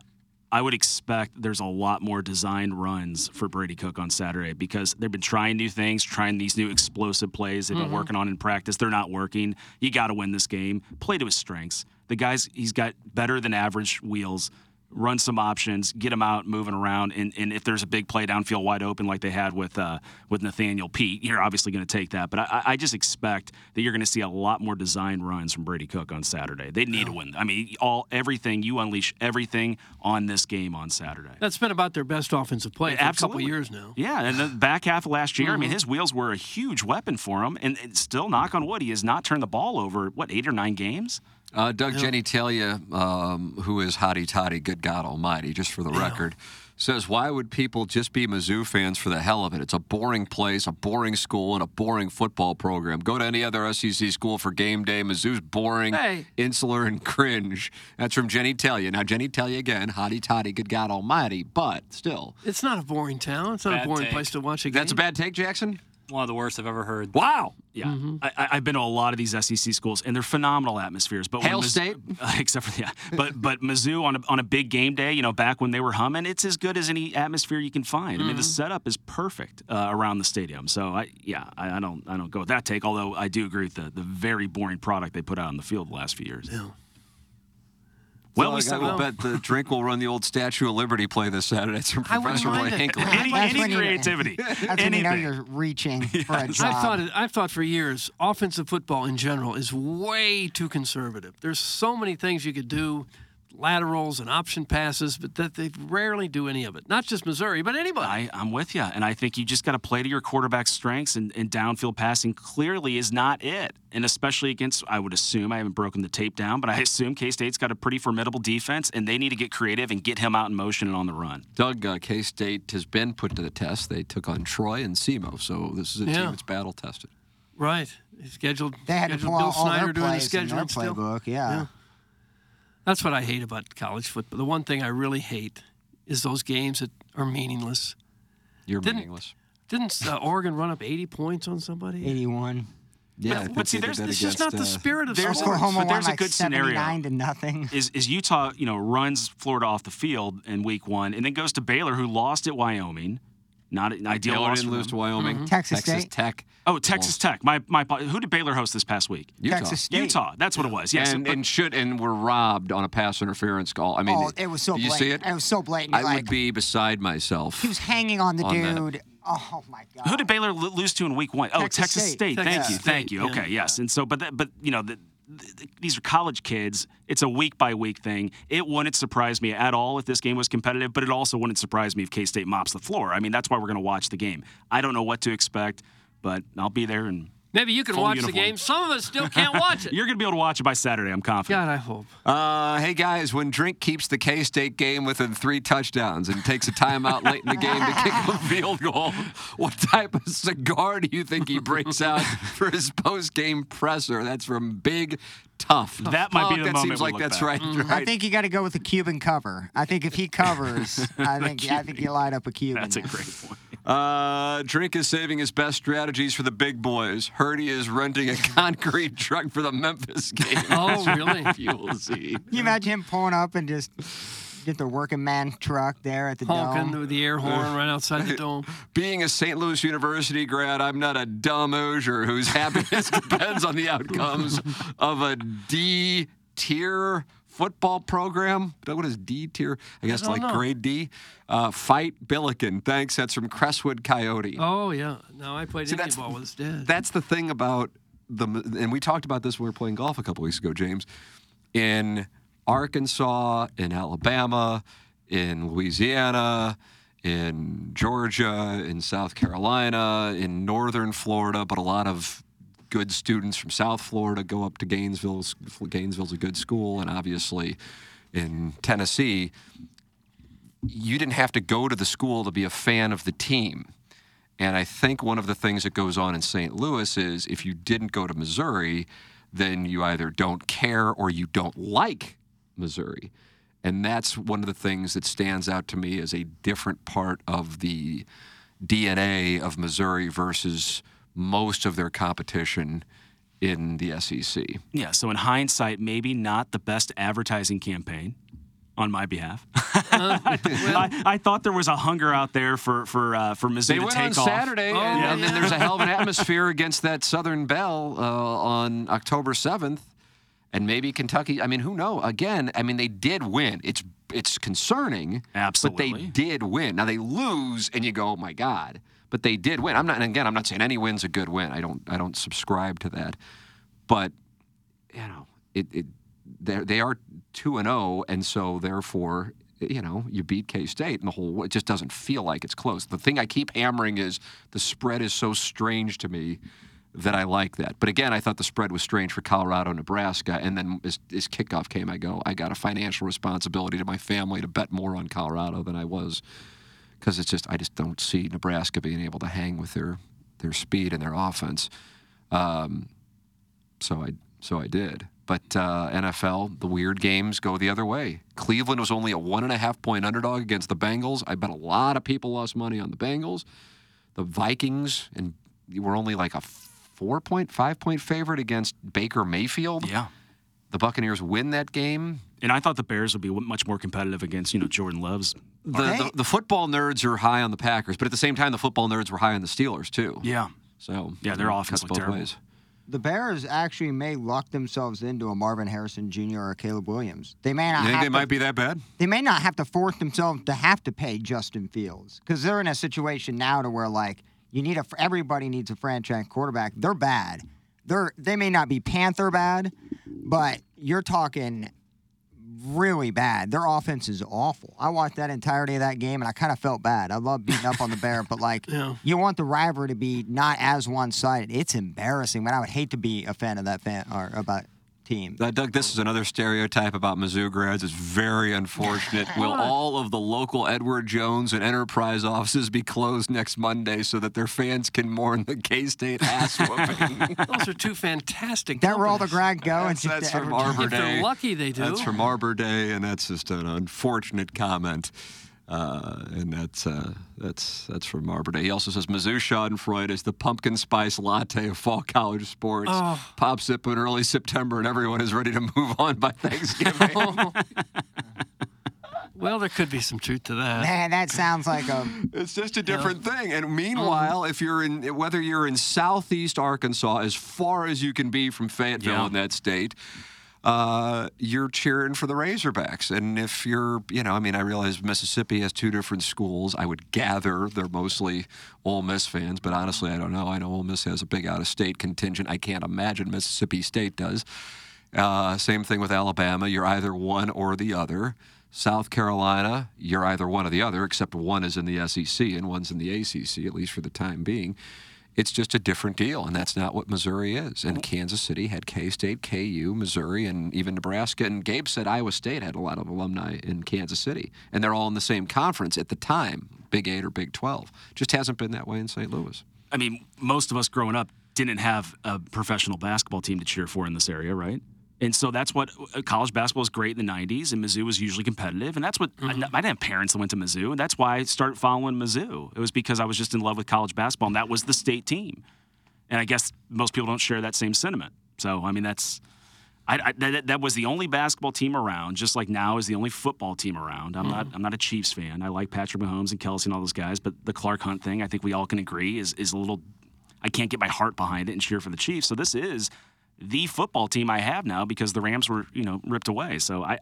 I would expect there's a lot more design runs for Brady Cook on Saturday because they've been trying new things, trying these new explosive plays they've been Mm-hmm. working on in practice. They're not working. You got to win this game. Play to his strengths. The guy's he's got better than average wheels. Run some options, get them out moving around, and, and if there's a big play downfield wide open like they had with uh, with Nathaniel Peat, you're obviously going to take that. But I, I just expect that you're going to see a lot more design runs from Brady Cook on Saturday. They need to win. I mean, all everything you unleash everything on this game on Saturday. That's been about their best offensive play for a couple years now. Yeah, and the back half of last year, I mean, Mm-hmm. his wheels were a huge weapon for him, and and still, knock on wood, he has not turned the ball over. What eight or nine games? Uh, Doug Genitalia, um, who is hotty toddy, good God Almighty, just for the record, says, Why would people just be Mizzou fans for the hell of it? It's a boring place, a boring school, and a boring football program. Go to any other SEC school for game day. Mizzou's boring, Hey. insular, and cringe. That's from Jenny Talia. Now, Jenny Talia again, hotty toddy, good God Almighty, but still. It's not a boring town. It's not a boring take. place to watch a game. That's a bad take, Jackson? One of the worst I've ever heard. Wow. Yeah, Mm-hmm. I, I- I've been to a lot of these SEC schools, and they're phenomenal atmospheres. But when Hail Miz- State? except for yeah, but but Mizzou on a, on a big game day, you know, back when they were humming, it's as good as any atmosphere you can find. I mean, Mm-hmm. the setup is perfect uh, around the stadium. So I yeah, I, I don't I don't go with that take. Although I do agree with the the very boring product they put out on the field the last few years. Well, we Doug, I will bet the drink will run the old Statue of Liberty play this Saturday. It's from Professor Roy mind it. Hinckley. any, That's any when you- creativity, That's when you know anything. you're reaching for a job. I've thought it, I've thought for years offensive football in general is way too conservative. There's so many things you could do, laterals and option passes, but that they rarely do any of it. Not just Missouri, but anybody. I, I'm with you, and I think you just got to play to your quarterback's strengths, and, and downfield passing clearly is not it. And especially against, I would assume, I haven't broken the tape down, but I assume K State's got a pretty formidable defense, and they need to get creative and get him out in motion and on the run. Doug, uh, K State has been put to the test. They took on Troy and SEMO, so this is a Yeah. team that's battle tested. right. They Scheduled. They had to pull Bill all Snyder their doing the plays in their scheduling still. playbook. Yeah. Yeah. That's what I hate about college football. The one thing I really hate is those games that are meaningless. You're Didn't- meaningless. Didn't uh, Oregon run up 80 points on somebody? 81. Yeah, I but, think but see, there's that It's just not against, the uh, spirit of there's- sports. Oklahoma but there's won a good scenario. 79 to nothing. Is, is Utah, you know, runs Florida off the field in week one, and then goes to Baylor, who lost at Wyoming. Not an ideal Baylor loss didn't for lose them. to Wyoming. Mm-hmm. Texas State. Tech. Oh, Texas Tech. My my. Who did Baylor host this past week? Utah. Texas State. Utah. That's what it was. Yes. and, but- and should and were robbed on a pass interference call. I mean, oh, it was so did you blatant. see it? It was so blatant. I like, would be beside myself. he was hanging on the on that. dude. Oh my god. Who did Baylor lose to in week one? Oh, Texas Texas State. State. Texas Thank you. Thank you. yeah. Okay. Yes. And so, but that, but you know, the, the, these are college kids. It's a week by week thing. It wouldn't surprise me at all if this game was competitive, but it also wouldn't surprise me if K State mops the floor. I mean, that's why we're going to watch the game. I don't know what to expect, but I'll be there and. Maybe you can Full watch uniform. the game. Some of us still can't watch it. You're going to be able to watch it by Saturday. I'm confident. God, I hope. Uh, hey guys, when Drink keeps the K State game within three touchdowns and takes a timeout late in the game to kick a field goal, what type of cigar do you think he brings out for his post game presser? That's from Big Tough. That might be the that moment seems we like look that's right. Mm-hmm. I think you got to go with the Cuban cover. I think if he covers, I think I think you light up a Cuban. That's a great point. Uh, Drink is saving his best strategies for the big boys. Hurdy is renting a concrete truck for the Memphis game. Oh, really? Fuel Z. Can you imagine him pulling up and just get the working man truck there at the Honking dome? with the air horn right outside the dome. Being a St. Louis University grad, I'm not a dumb Osier whose happiness depends on the outcomes of a D tier football program. What is D tier? I guess don't like know. grade D. Uh, fight Billiken. Thanks. That's from Crestwood Coyote. Oh yeah. No, I played See, that's- ball with his dad. That's the thing about the, and we talked about this when we were playing golf a couple weeks ago, James. In Arkansas, in Alabama, in Louisiana, in Georgia, in South Carolina, in northern Florida, but a lot of good students from South Florida go up to Gainesville. Gainesville's a good school, and obviously in Tennessee, you didn't have to go to the school to be a fan of the team. And I think one of the things that goes on in St. Louis is if you didn't go to Missouri, then you either don't care or you don't like Missouri. And that's one of the things that stands out to me as a different part of the DNA of Missouri versus most of their competition in the SEC. Yeah, so in hindsight, maybe not the best advertising campaign on my behalf. I, I thought there was a hunger out there for for uh, for Mizzou They to went take on off. Saturday, and, and then there's a hell of an atmosphere against that Southern Bell uh, on October 7th, and maybe Kentucky. I mean, who knows? Again, I mean, they did win. It's it's concerning, Absolutely. but they did win. Now they lose, and you go, "Oh my God!" But they did win. I'm not. And again, I'm not saying any win's a good win. I don't. I don't subscribe to that. But you know, it, it they are two and zero, and so therefore, you know, you beat K State, and the whole it just doesn't feel like it's close. The thing I keep hammering is the spread is so strange to me that I like that. But again, I thought the spread was strange for Colorado, Nebraska, and then as, as kickoff came, I go, I got a financial responsibility to my family to bet more on Colorado than I was because it's just I just don't see Nebraska being able to hang with their their speed and their offense. Um, so I so I did. But uh, NFL, the weird games go the other way. Cleveland was only a one and a half point underdog against the Bengals. I bet a lot of people lost money on the Bengals. The Vikings and were only like a four point, five point favorite against Baker Mayfield. Yeah. The Buccaneers win that game. And I thought the Bears would be much more competitive against you know Jordan Love's. The, the, the football nerds are high on the Packers, but at the same time, the football nerds were high on the Steelers too. Yeah. So Yeah, their it offense cuts looked both terrible. ways. The Bears actually may lock themselves into a Marvin Harrison Jr. or a Caleb Williams. They may not. You think have they to, might be that bad? They may not have to force themselves to have to pay Justin Fields because they're in a situation now to where like you need a everybody needs a franchise quarterback. They're bad. They're they may not be Panther bad, but you're talking really bad. Their offense is awful. I watched that entirety of that game and I kind of felt bad. I love beating up on the Bear, but like you want the rivalry to be not as one-sided. It's embarrassing, but I would hate to be a fan of that fan or about team. Uh, Doug, this is another stereotype about Mizzou grads. It's very unfortunate. Will all of the local Edward Jones and Enterprise offices be closed next Monday so that their fans can mourn the K State ass whooping? Those are two fantastic. That where all the grad go That's, just that's from Edward Arbor If Day. they're lucky, they do. That's from Arbor Day, and that's just an unfortunate comment. Uh, and that's uh, that's that's from Arbor Day. He also says Mizzou Schadenfreude is the pumpkin spice latte of fall college sports. Oh. Pops up in early September, and everyone is ready to move on by Thanksgiving. Well, there could be some truth to that. Man, that sounds like a. It's just a different thing. And meanwhile, if you're in whether you're in southeast Arkansas, as far as you can be from Fayetteville Yeah. in that state, uh, you're cheering for the Razorbacks. And if you're, you know, I mean, I realize Mississippi has two different schools. I would gather they're mostly Ole Miss fans, but honestly, I don't know. I know Ole Miss has a big out-of-state contingent. I can't imagine Mississippi State does. Uh, same thing with Alabama. You're either one or the other. South Carolina, you're either one or the other, except one is in the SEC and one's in the ACC, at least for the time being. It's just a different deal, and that's not what Missouri is. And Kansas City had K State, KU, Missouri, and even Nebraska. And Gabe said Iowa State had a lot of alumni in Kansas City, and they're all in the same conference at the time, Big Eight or Big 12. Just hasn't been that way in St. Louis. I mean, most of us growing up didn't have a professional basketball team to cheer for in this area, right? And so that's what uh, college basketball was great in the 90s, and Mizzou was usually competitive. And that's what I, I didn't have parents that went to Mizzou, and that's why I started following Mizzou. It was because I was just in love with college basketball, and that was the state team. And I guess most people don't share that same sentiment. So, I mean, that's. I, I, that, that was the only basketball team around, just like now is the only football team around. I'm not I'm not a Chiefs fan. I like Patrick Mahomes and Kelce and all those guys, but the Clark Hunt thing, I think we all can agree, is is a little. I can't get my heart behind it and cheer for the Chiefs. So this is the football team I have now because the Rams were you know ripped away. So I.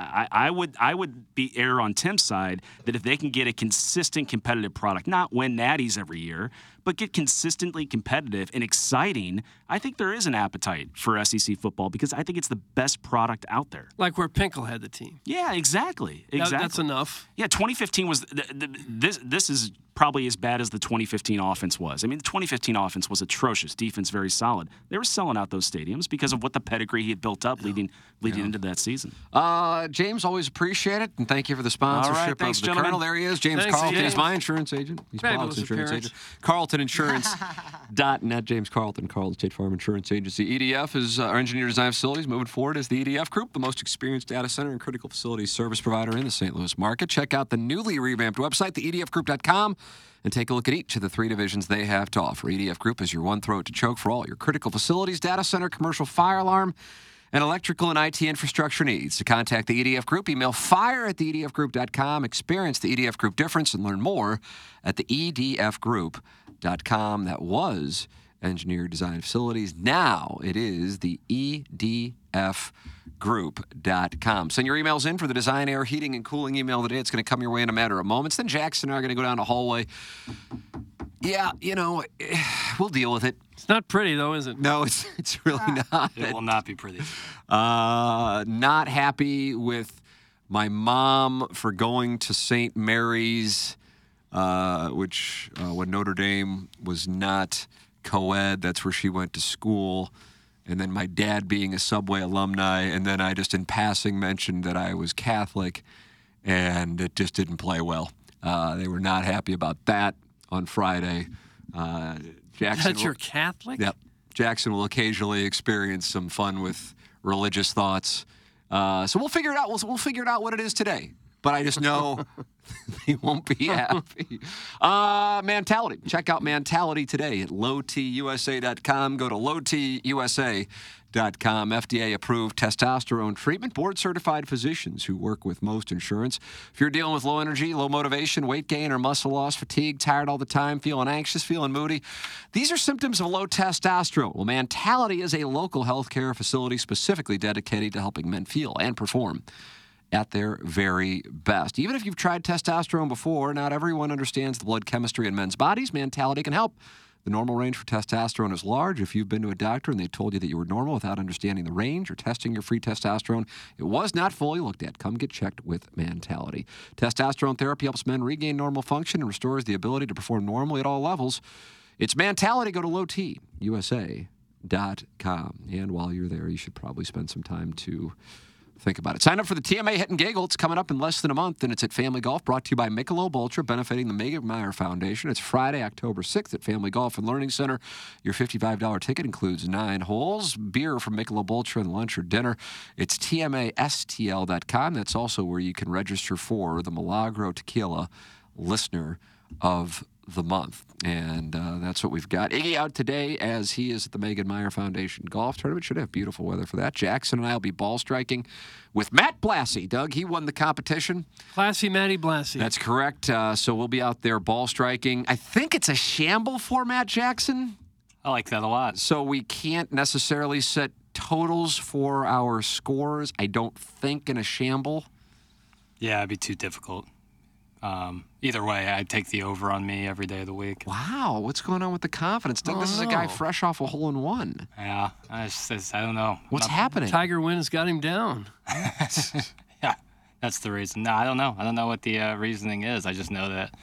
I, I would I would be err on Tim's side that if they can get a consistent competitive product, not win natties every year, but get consistently competitive and exciting, I think there is an appetite for SEC football because I think it's the best product out there. Like where Pinkel had the team. Yeah, exactly. That- Exactly. that's enough. Yeah, 2015 was th- th- this. This is probably as bad as the 2015 offense was. I mean, the 2015 offense was atrocious. Defense very solid. They were selling out those stadiums because of what the pedigree he had built up leading leading into that season. Uh, James, always appreciate it, and thank you for the sponsorship All right, thanks, of the gentlemen. Colonel. There he is. James Thanks, Carlton James. is my insurance agent. He's Fabulous Bob's insurance appearance. agent. Carlton Insurance. dot net. James Carlton, Carlton State Farm Insurance Agency. EDF is uh, our engineer design facilities. Moving forward is the EDF Group, the most experienced data center and critical facilities service provider in the St. Louis market. Check out the newly revamped website, theedfgroup.com, and take a look at each of the three divisions they have to offer. EDF Group is your one throat to choke for all your critical facilities, data center, commercial fire alarm, and electrical and IT infrastructure needs. To contact the EDF Group, email fire at the EDFgroup.com. Experience the EDF Group difference and learn more at the EDFgroup.com. That was Engineer Design Facilities. Now it is the E EDFgroup.com. Send your emails in for the Design Air Heating and Cooling email today. It's going to come your way in a matter of moments. Then Jackson and I are going to go down the hallway. Yeah, you know, we'll deal with it. It's not pretty though, is it? No, it's it's really not. It will not be pretty. Uh, not happy with my mom for going to St. Mary's, uh, which uh, when Notre Dame was not co-ed, that's where she went to school. And then my dad being a Subway alumni, and then I just in passing mentioned that I was Catholic, and it just didn't play well. Uh, they were not happy about that on Friday. Uh, Jackson, That you're Catholic? Yep. Jackson will occasionally experience some fun with religious thoughts. Uh, so we'll figure it out. We'll, we'll figure it out what it is today. But I just know they won't be happy. Uh, Mentality. Check out Mentality today at lowtusa.com. Go to lowtusa.com. FDA approved testosterone treatment. Board certified physicians who work with most insurance. If you're dealing with low energy, low motivation, weight gain, or muscle loss, fatigue, tired all the time, feeling anxious, feeling moody, these are symptoms of low testosterone. Well, Mentality is a local healthcare facility specifically dedicated to helping men feel and perform at their very best. Even if you've tried testosterone before, not everyone understands the blood chemistry in men's bodies. Mentality can help. The normal range for testosterone is large. If you've been to a doctor and they told you that you were normal without understanding the range or testing your free testosterone, it was not fully looked at. Come get checked with Mentality. Testosterone therapy helps men regain normal function and restores the ability to perform normally at all levels. It's Mentality. Go to lowtusa.com. And while you're there, you should probably spend some time to think about it. Sign up for the TMA Hit and Giggle. It's coming up in less than a month, and it's at Family Golf, brought to you by Michelob Ultra, benefiting the Megan Meier Foundation. It's Friday, October 6th at Family Golf and Learning Center. Your $55 ticket includes nine holes, beer from Michelob Ultra, and lunch or dinner. It's TMASTL.com. That's also where you can register for the Milagro Tequila Listener of the month. And uh, that's what we've got. Iggy out today as he is at the Megan Meier Foundation Golf Tournament. Should have beautiful weather for that. Jackson and I will be ball striking with Matt Blassie. Doug, he won the competition. Classy Matty Blassie. That's correct. Uh, so we'll be out there ball striking. I think it's a shamble format, Jackson. I like that a lot. So we can't necessarily set totals for our scores. I don't think in a shamble. Yeah, it'd be too difficult. Um, either way, I'd take the over on me every day of the week. Wow, what's going on with the confidence? Doug, Oh, this is a guy no. fresh off a hole in one. Yeah, I, just, it's- I don't know. What's Not- happening? Tiger wins got him down. yeah, that's the reason. No, I don't know. I don't know what the uh, reasoning is. I just know that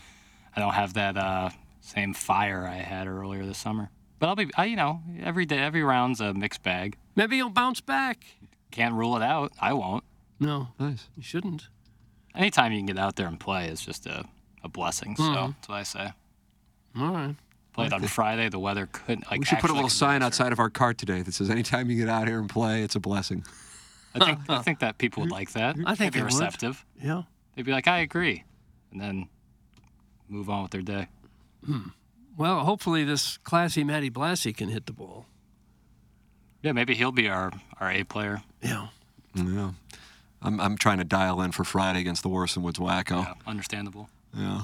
I don't have that uh, same fire I had earlier this summer. But I'll be, I, you know, every day, every round's a mixed bag. Maybe he'll bounce back. Can't rule it out. I won't. No, Nice. you shouldn't. Anytime you can get out there and play is just a, a blessing. So Mhm. that's what I say. All right. Played Like on the- Friday. The weather couldn't. Like we should put a little sign outside of our cart today that says, "Anytime you get out here and play, it's a blessing." I think I think that people would like that. I think They'd they be would. receptive. Yeah. They'd be like, I agree, and then move on with their day. Well, hopefully this classy Matty Blassie can hit the ball. Yeah, maybe he'll be our our A player. Yeah. Yeah. I'm, I'm trying to dial in for Friday against the Warson Woods Wacko. Yeah, understandable. Yeah.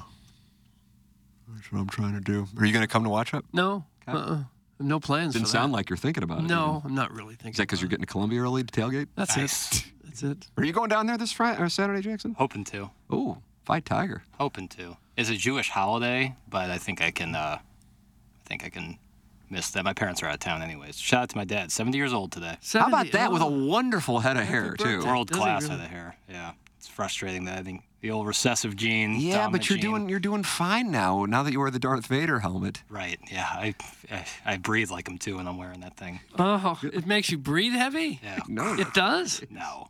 That's what I'm trying to do. Are you going to come to watch it? No. Uh-uh. No plans. Didn't for that. sound like you're thinking about it. No, even. I'm not really thinking. Is that because you're getting to Columbia early to tailgate? That's Nice. it. That's it. Are you going down there this Friday or Saturday, Jackson? Hoping to. Oh, fight Tiger. Hoping to. It's a Jewish holiday, but I think I can. Uh, I think I can miss that. My parents are out of town, anyways. Shout out to my dad, 70 years old today. How about 70 that with a oh. wonderful head of hair, too? World class really? head of hair. Yeah, it's frustrating that I think the old recessive gene. Yeah, but you're gene- doing you're doing fine now. Now that you wear the Darth Vader helmet. Right. Yeah, I, I I breathe like him too when I'm wearing that thing. Oh, it makes you breathe heavy. Yeah. No. It does. No.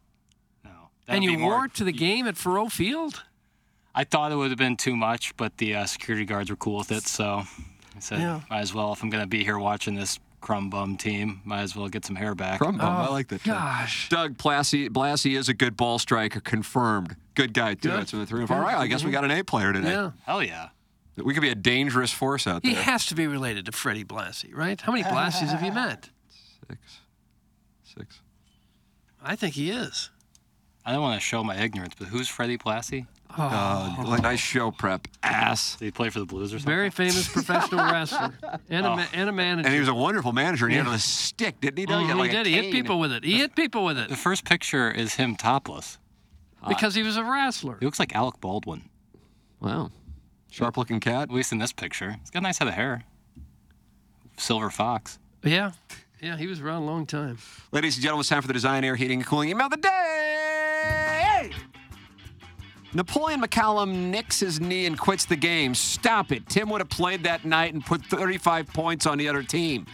No. and That'd you be more- wore it to the game at Faurot Field. I thought it would have been too much, but the uh, security guards were cool with it, so I said, Yeah. might as well. If I'm gonna be here watching this crumb bum team, might as well get some hair back. Crumb bum. I oh, like that. term. Gosh. Doug Blassie, Blassie is a good ball striker, confirmed. Good guy too. Good. That's a three and four. All right, I guess we got an A player today. Yeah. Hell yeah. We could be a dangerous force out there. He has to be related to Freddie Blassie, right? How many Blassies have you met? Six. Six. I think he is. I don't want to show my ignorance, but who's Freddie Blassie? Uh, like nice show prep, ass. Did he play for the Blues or something? Very famous professional wrestler and, a, ma- and a manager. And he was a wonderful manager, and he had a stick, didn't he? Doug? Mhm, had, like, he did. He hit people with it. He hit people with it The first picture is him topless. because he was a wrestler. He looks like Alec Baldwin, Wow. Sharp looking cat. at least in this picture. He's got a nice head of hair. Silver fox. Yeah. Yeah, he was around a long time. Ladies and gentlemen, it's time for the Design Air Heating and Cooling email of the day. Napoleon McCallum nicks his knee and quits the game. Stop it. Tim would have played that night and put 35 points on the other team.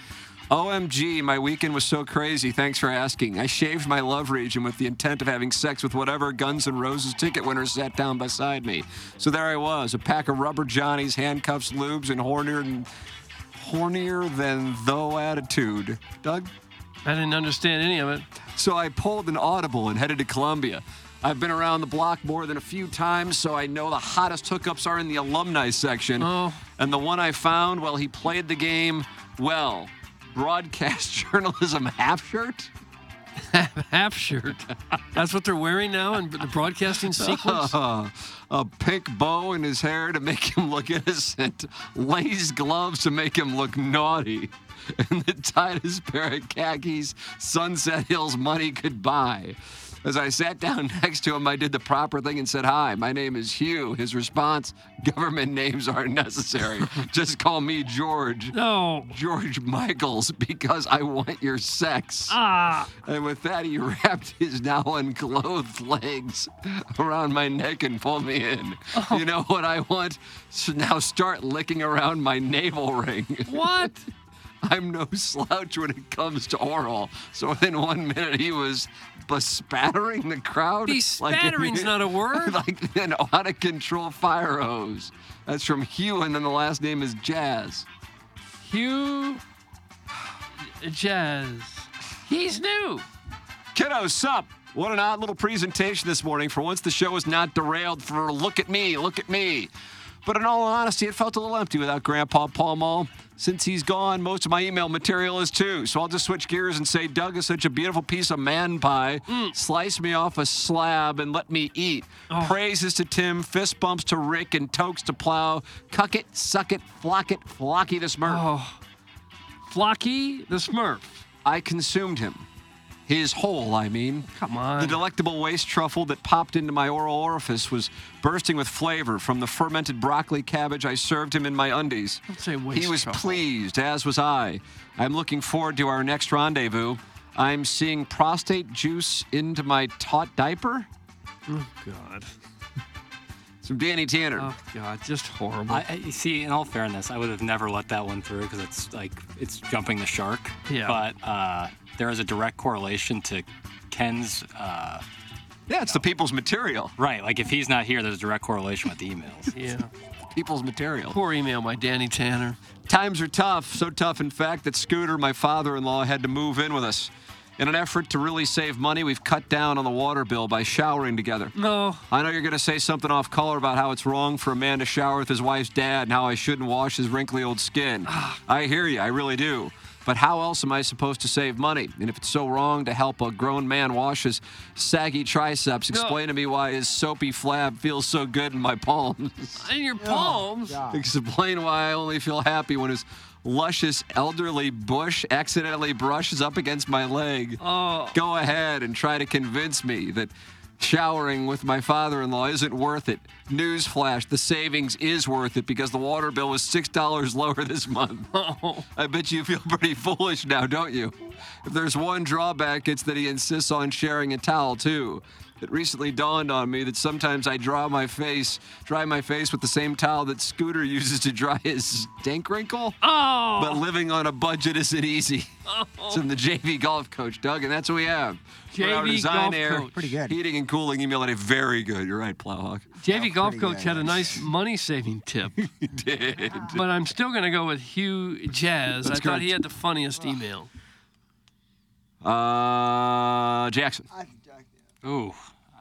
OMG, my weekend was so crazy. Thanks for asking. I shaved my love region with the intent of having sex with whatever Guns N' Roses ticket winner sat down beside me. So there I was, a pack of rubber johnnies, handcuffs, lubes, and hornier and hornier than though attitude. Doug? I didn't understand any of it. So I pulled an audible and headed to Columbia. I've been around the block more than a few times, so I know the hottest hookups are in the alumni section. Oh. And the one I found, well, he played the game well. Broadcast journalism half shirt? Half shirt. That's what they're wearing now in the broadcasting sequence. Uh, a pink bow in his hair to make him look innocent, lace gloves to make him look naughty, and the tightest pair of khakis Sunset Hills money could buy. As I sat down next to him, I did the proper thing and said, Hi, my name is Hugh. His response, Government names aren't necessary. Just call me George. No. George Michaels, because I want your sex. Ah. And with that, he wrapped his now unclothed legs around my neck and pulled me in. You know what I want? So now start licking around my navel ring. What? I'm no slouch when it comes to oral. So within one minute, he was bespattering the crowd. Bespattering's not a word. Like an out of control fire hose. That's from Hugh, and then the last name is Jazz. Hugh Jazz. He's new. Kiddo, sup? What an odd little presentation this morning. For once, the show was not derailed for look at me, look at me. But in all honesty, it felt a little empty without Grandpa Paul Mall. Since he's gone, most of my email material is too. So I'll just switch gears and say Doug is such a beautiful piece of man pie. Mm. Slice me off a slab and let me eat. Oh. Praises to Tim, fist bumps to Rick, and tokes to Plow. Cuck it, suck it, flock it, flocky the Smurf. Oh. Flocky the Smurf. I consumed him. His hole, I mean. Come on. The delectable waste truffle that popped into my oral orifice was bursting with flavor from the fermented broccoli cabbage I served him in my undies. Don't say waste he was truffle. pleased, as was I. I'm looking forward to our next rendezvous. I'm seeing prostate juice into my taut diaper. Oh, God. Some Danny Tanner. Oh, God. Just horrible. I, I see. In all fairness, I would have never let that one through because it's like it's jumping the shark. Yeah. But uh, there is a direct correlation to Ken's. Uh, yeah, it's the people's material. Right. Like if he's not here, there's a direct correlation with the emails. yeah. people's material. Poor email by Danny Tanner. Times are tough, so tough, in fact, that Scooter, my father in law, had to move in with us. In an effort to really save money, we've cut down on the water bill by showering together. No. I know you're going to say something off color about how it's wrong for a man to shower with his wife's dad and how I shouldn't wash his wrinkly old skin. Ah. I hear you, I really do. But how else am I supposed to save money? And if it's so wrong to help a grown man wash his saggy triceps, explain to me why his soapy flab feels so good in my palms. In your palms? Explain why I only feel happy when his luscious elderly bush accidentally brushes up against my leg. Oh. Go ahead and try to convince me that showering with my father-in-law isn't worth it. Newsflash, the savings is worth it because the water bill was $6 lower this month. Oh. I bet you feel pretty foolish now, don't you? If there's one drawback, it's that he insists on sharing a towel too. It recently dawned on me that sometimes I draw my face, dry my face with the same towel that Scooter uses to dry his dank wrinkle. Oh. But living on a budget isn't easy. It's from the JV golf coach, Doug, and that's what we have. For our JV Design golf Air coach. Pretty good. Heating and cooling email at a very good. You're right, Plowhawk. JV Golf Coach had a nice money saving tip. he did. But I'm still going to go with Hugh Jazz. That's I thought he had the funniest email. Uh, Jackson. Ooh,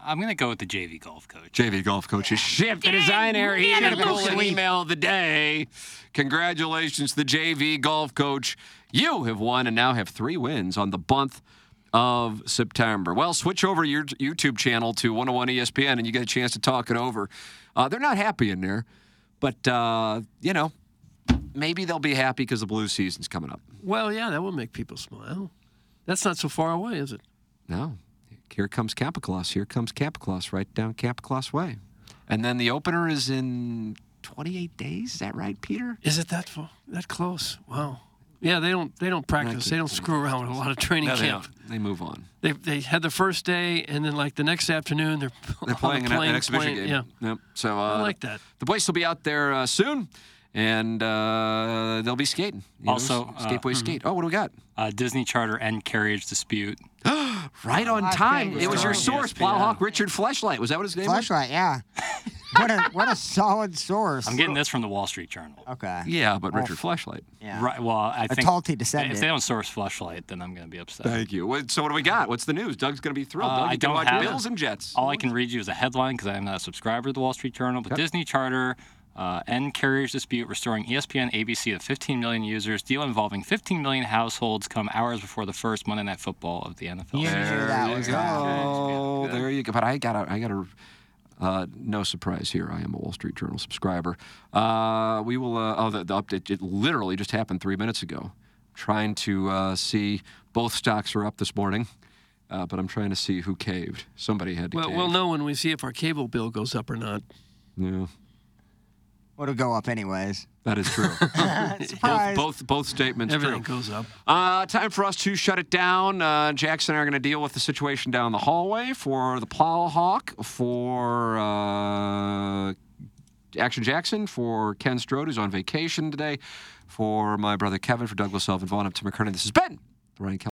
I'm gonna go with the JV golf coach. JV Golf Coach's shift the Design Air Heating and Cooling email of the day. Congratulations, to the JV Golf Coach. You have won and now have three wins on the month of September. Well, switch over your YouTube channel to 101 ESPN and you get a chance to talk it over. Uh, they're not happy in there, but, uh, you know, maybe they'll be happy because the blue season's coming up. Well, yeah, that will make people smile. That's not so far away, is it? No. Here comes Capiclaus. Here comes Capiclaus right down Capiclaus Way. And then the opener is in 28 days. Is that right, Peter? Is it that far, that close? Wow. Yeah, they don't they don't practice. They don't screw around with a lot of training No, they camp. don't. They move on. They they had the first day, and then like the next afternoon, they're They're playing an, the plane, an exhibition playing- game. Yeah. Yep. So uh, I like that. The boys will be out there uh, soon, and uh, they'll be skating. You know, Also, s- skate boy uh, skate. Oh, what do we got? Uh, Disney charter and carriage dispute. Right on time. It was your Story. source, Plowhawk Richard Fleshlight. Was that what his name was? Fleshlight, yeah. what a what a solid source. I'm getting this from the Wall Street Journal. Okay. Yeah, but Well, Richard Fleshlight. Yeah. Right. Well, I A think Talty descendant. if they don't source Fleshlight, then I'm going to be upset. Thank you. So what do we got? What's the news? Doug's going to be thrilled. Uh, Doug, I you can don't watch have Bills and Jets. All I can read you is a headline because I am not a subscriber to the Wall Street Journal. But Okay. Disney charter uh, end carriage dispute restoring ESPN ABC to 15 million users. Deal involving 15 million households come hours before the first Monday Night Football of the NFL. You knew that There was you go. There you go. But I got a, I got a, uh, no surprise here. I am a Wall Street Journal subscriber. Uh, we will. Uh, oh, the, the update. It literally just happened three minutes ago. Trying to uh, see both stocks are up this morning, uh, but I'm trying to see who caved. Somebody had to Well, cave. we'll know when we see if our cable bill goes up or not. Yeah, Would have go up anyways. that is true. Both, both both statements Everything true. goes up. Uh, time for us to shut it down. Uh, Jackson and I are going to deal with the situation down the hallway for the Plowhawk, for uh, Action Jackson, for Ken Strode, who's on vacation today, for my brother Kevin, for Douglas Elvin Vaughn. I'm Tim McKernan. This has been the Ryan Kelly.